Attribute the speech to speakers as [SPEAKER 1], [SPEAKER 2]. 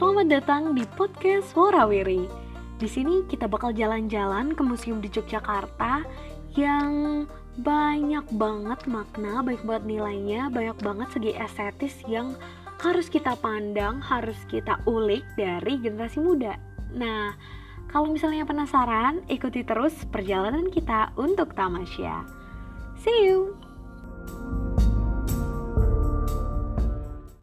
[SPEAKER 1] Selamat datang di podcast Worawiri. Di sini kita bakal jalan-jalan ke museum di Yogyakarta yang banyak banget makna, baik banget nilainya, banyak banget segi estetis yang harus kita pandang, harus kita ulik dari generasi muda. Nah, kalau misalnya penasaran, ikuti terus perjalanan kita untuk tamasya. See you!